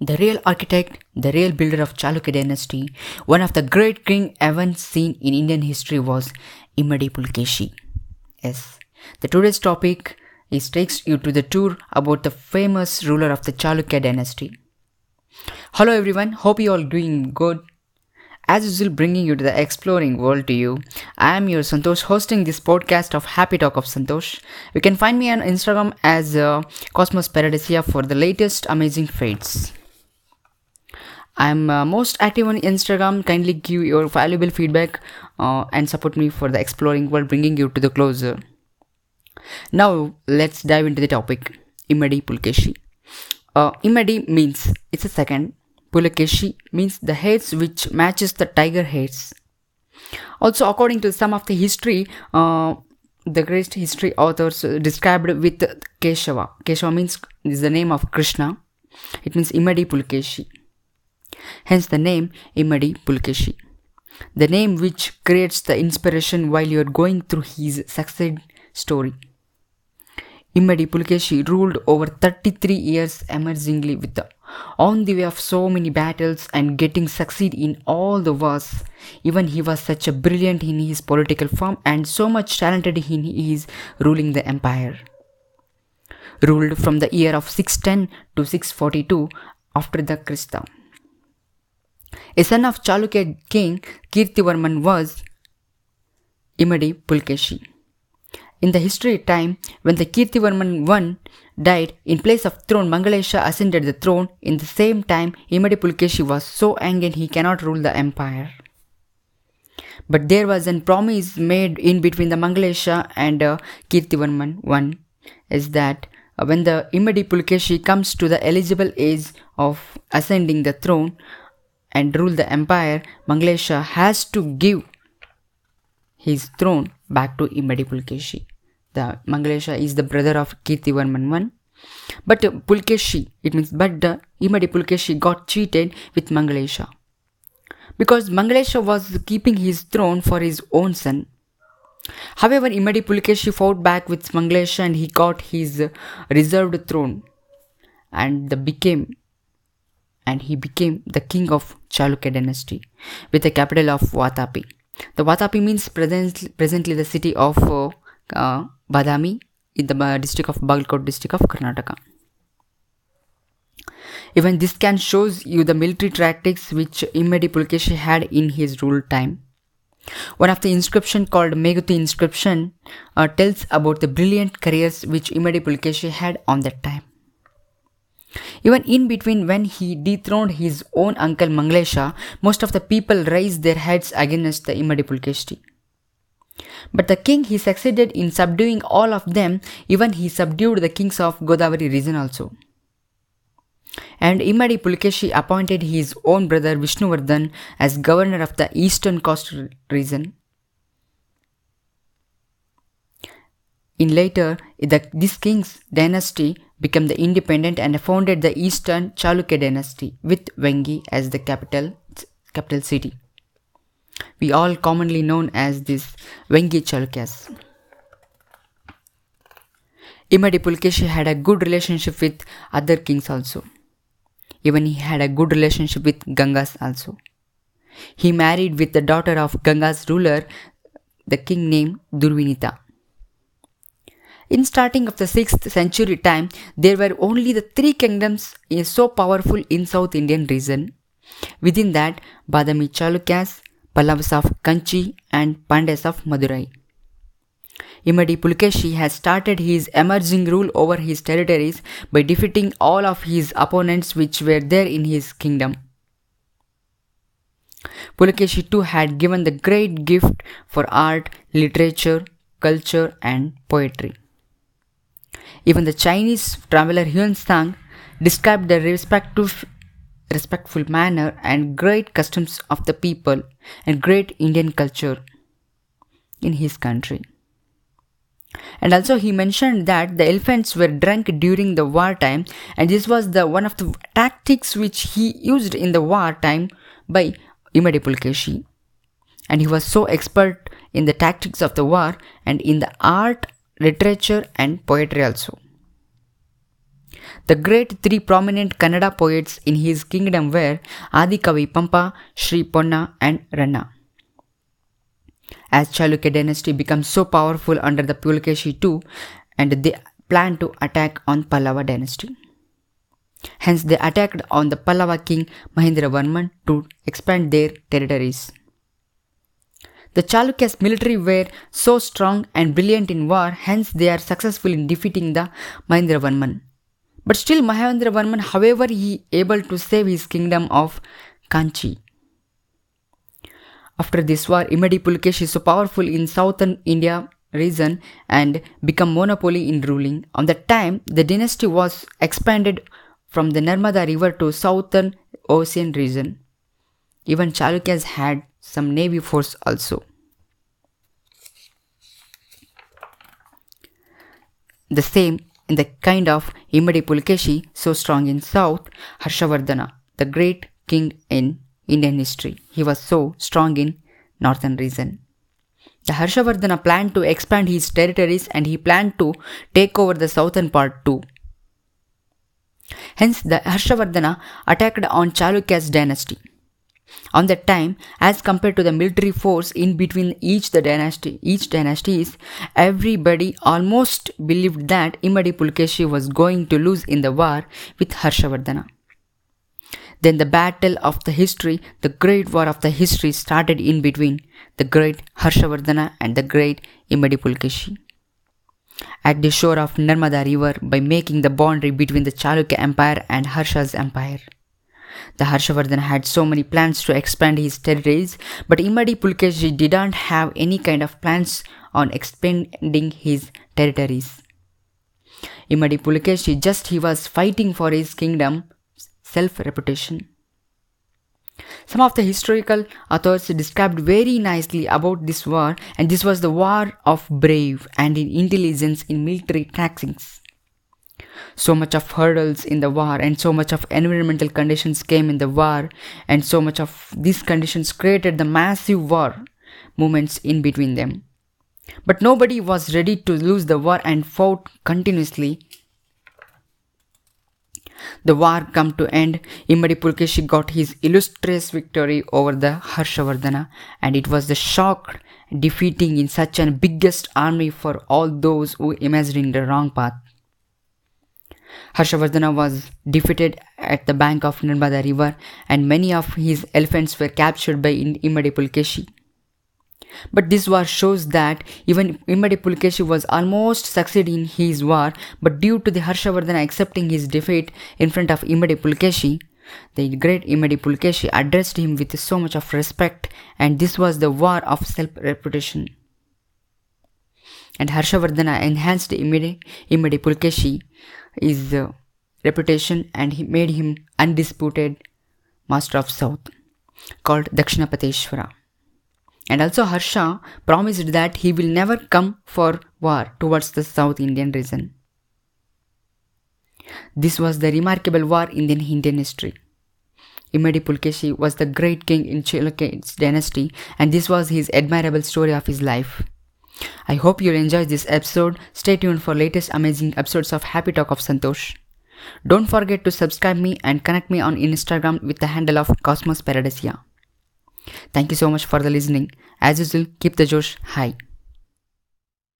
the real architect, the real builder of Chalukya dynasty, one of the great king ever seen in Indian history was Immadi Pulkeshi. Yes, the today's topic is takes you to the tour about the famous ruler of the Chalukya dynasty. Hello everyone, hope you all doing good. As usual, bringing you to the exploring world to you. I am your Santosh, hosting this podcast of Happy Talk of Santosh. You can find me on Instagram as uh, Cosmos Paradisia for the latest amazing fates. I'm uh, most active on Instagram. Kindly give your valuable feedback uh, and support me for the exploring world, bringing you to the closer. Now let's dive into the topic. Imadi Pulkeshi. Uh, Immadi means it's a second Pulakeshi means the heads which matches the tiger heads. Also, according to some of the history, uh, the greatest history authors described with Keshava. Keshava means is the name of Krishna. It means Imadi Pulkeshi. Hence the name Imadi Pulkeshi. The name which creates the inspiration while you are going through his success story. Imadi Pulkeshi ruled over 33 years amazingly with the on the way of so many battles and getting succeed in all the wars. Even he was such a brilliant in his political form and so much talented in his ruling the empire. Ruled from the year of 610 to 642 after the Krista. A son of Chalukya king Kirtivarman was Imadi Pulkeshi. In the history time, when the Kirtivarman I died, in place of throne, Mangalesha ascended the throne. In the same time, Imadi Pulkeshi was so angry he cannot rule the empire. But there was a promise made in between the Mangalesha and uh, Kirtivarman I is that uh, when the Imadi Pulkeshi comes to the eligible age of ascending the throne and rule the empire, Mangalesha has to give his throne back to Imadi Pulkeshi. The Mangalesha is the brother of Kirtivarman I. But Pulkeshi, it means but the Imadi Pulkeshi got cheated with Mangalesha. Because Mangalesha was keeping his throne for his own son. However, Imadi Pulkeshi fought back with Mangalesha and he got his reserved throne and the became and he became the king of Chalukya dynasty with the capital of Vatapi. The Vatapi means present, presently the city of uh, uh, Badami in the district of Bagalkot district of Karnataka. Even this can shows you the military tactics which Immadi Pulkeshi had in his rule time. One of the inscription called Meguti inscription uh, tells about the brilliant careers which Immadi Pulkeshi had on that time. Even in between when he dethroned his own uncle Mangalesha, most of the people raised their heads against the Immadi Pulkeshi. But the king he succeeded in subduing all of them, even he subdued the kings of Godavari region also. And Immadi Pulkeshi appointed his own brother Vishnuvardhan as governor of the eastern coast region. In later, the, this king's dynasty became the independent and founded the eastern Chalukya dynasty with Vengi as the capital, capital city we all commonly known as this Vengi Chalukyas. Imadi Pulkeshi had a good relationship with other kings also. Even he had a good relationship with Gangas also. He married with the daughter of Ganga's ruler, the king named Durvinita. In starting of the 6th century time, there were only the three kingdoms eh, so powerful in South Indian region. Within that, Badami Chalukyas, Pallavas of Kanchi and Pandyas of Madurai. Imadi Pulkeshi has started his emerging rule over his territories by defeating all of his opponents which were there in his kingdom. Pulkeshi too had given the great gift for art, literature, culture and poetry. Even the Chinese traveler Huan Sang described the respective respectful manner and great customs of the people and great Indian culture in his country. And also he mentioned that the elephants were drunk during the wartime and this was the one of the tactics which he used in the wartime by Imadi Pulkeshi. And he was so expert in the tactics of the war and in the art, literature and poetry also. The great three prominent Kannada poets in his kingdom were Adikavi Pampa, Sri Ponna and Ranna. As Chalukya dynasty becomes so powerful under the Pulakeshi too, and they plan to attack on Pallava dynasty. Hence they attacked on the Pallava king Mahendravarman to expand their territories. The Chalukyas military were so strong and brilliant in war, hence they are successful in defeating the Mahendravarman. But still Mahendravarman, however, he able to save his kingdom of Kanchi. After this war, Imadi Pulkesh is so powerful in southern India region and become monopoly in ruling. On that time, the dynasty was expanded from the Narmada river to southern ocean region. Even Chalukyas had some navy force also. The same in the kind of Imadi Pulkeshi, so strong in south, Harshavardhana, the great king in Indian history. He was so strong in northern region. The Harshavardhana planned to expand his territories and he planned to take over the southern part too. Hence, the Harshavardhana attacked on Chalukya's dynasty. On that time, as compared to the military force in between each the dynasty, each dynasties, everybody almost believed that Imadi Pulkeshi was going to lose in the war with Harshavardhana. Then the battle of the history, the great war of the history started in between the great Harshavardhana and the great Imadi Pulkeshi. At the shore of Narmada river by making the boundary between the Chalukya Empire and Harsha's empire. The Harshavardhana had so many plans to expand his territories, but Imadi Pulkeshi didn't have any kind of plans on expanding his territories. Imadi Pulkeshi just he was fighting for his kingdom self reputation. Some of the historical authors described very nicely about this war, and this was the war of brave and in intelligence in military tactics. So much of hurdles in the war, and so much of environmental conditions came in the war, and so much of these conditions created the massive war movements in between them. But nobody was ready to lose the war and fought continuously the war come to end, Imadi Pulkeshi got his illustrious victory over the Harshavardhana and it was the shock defeating in such an biggest army for all those who imagined the wrong path. Harshavardhana was defeated at the bank of Narmada river and many of his elephants were captured by Imadi Pulkeshi. But this war shows that even Imadi Pulkeshi was almost succeeding in his war, but due to the Harshavardhana accepting his defeat in front of Imadi Pulkeshi, the great Imadi Pulkeshi addressed him with so much of respect, and this was the war of self-reputation. And Harshavardhana enhanced Imadi, Imadi Pulkeshi his uh, reputation and he made him undisputed master of South, called Dakshinapateshwara. And also Harsha promised that he will never come for war towards the South Indian region. This was the remarkable war in the Indian history. Imadi Pulkeshi was the great king in Chalukya's dynasty and this was his admirable story of his life. I hope you'll enjoy this episode. Stay tuned for latest amazing episodes of Happy Talk of Santosh. Don't forget to subscribe me and connect me on Instagram with the handle of Cosmos Paradisia. Thank you so much for the listening. As usual, keep the Josh high.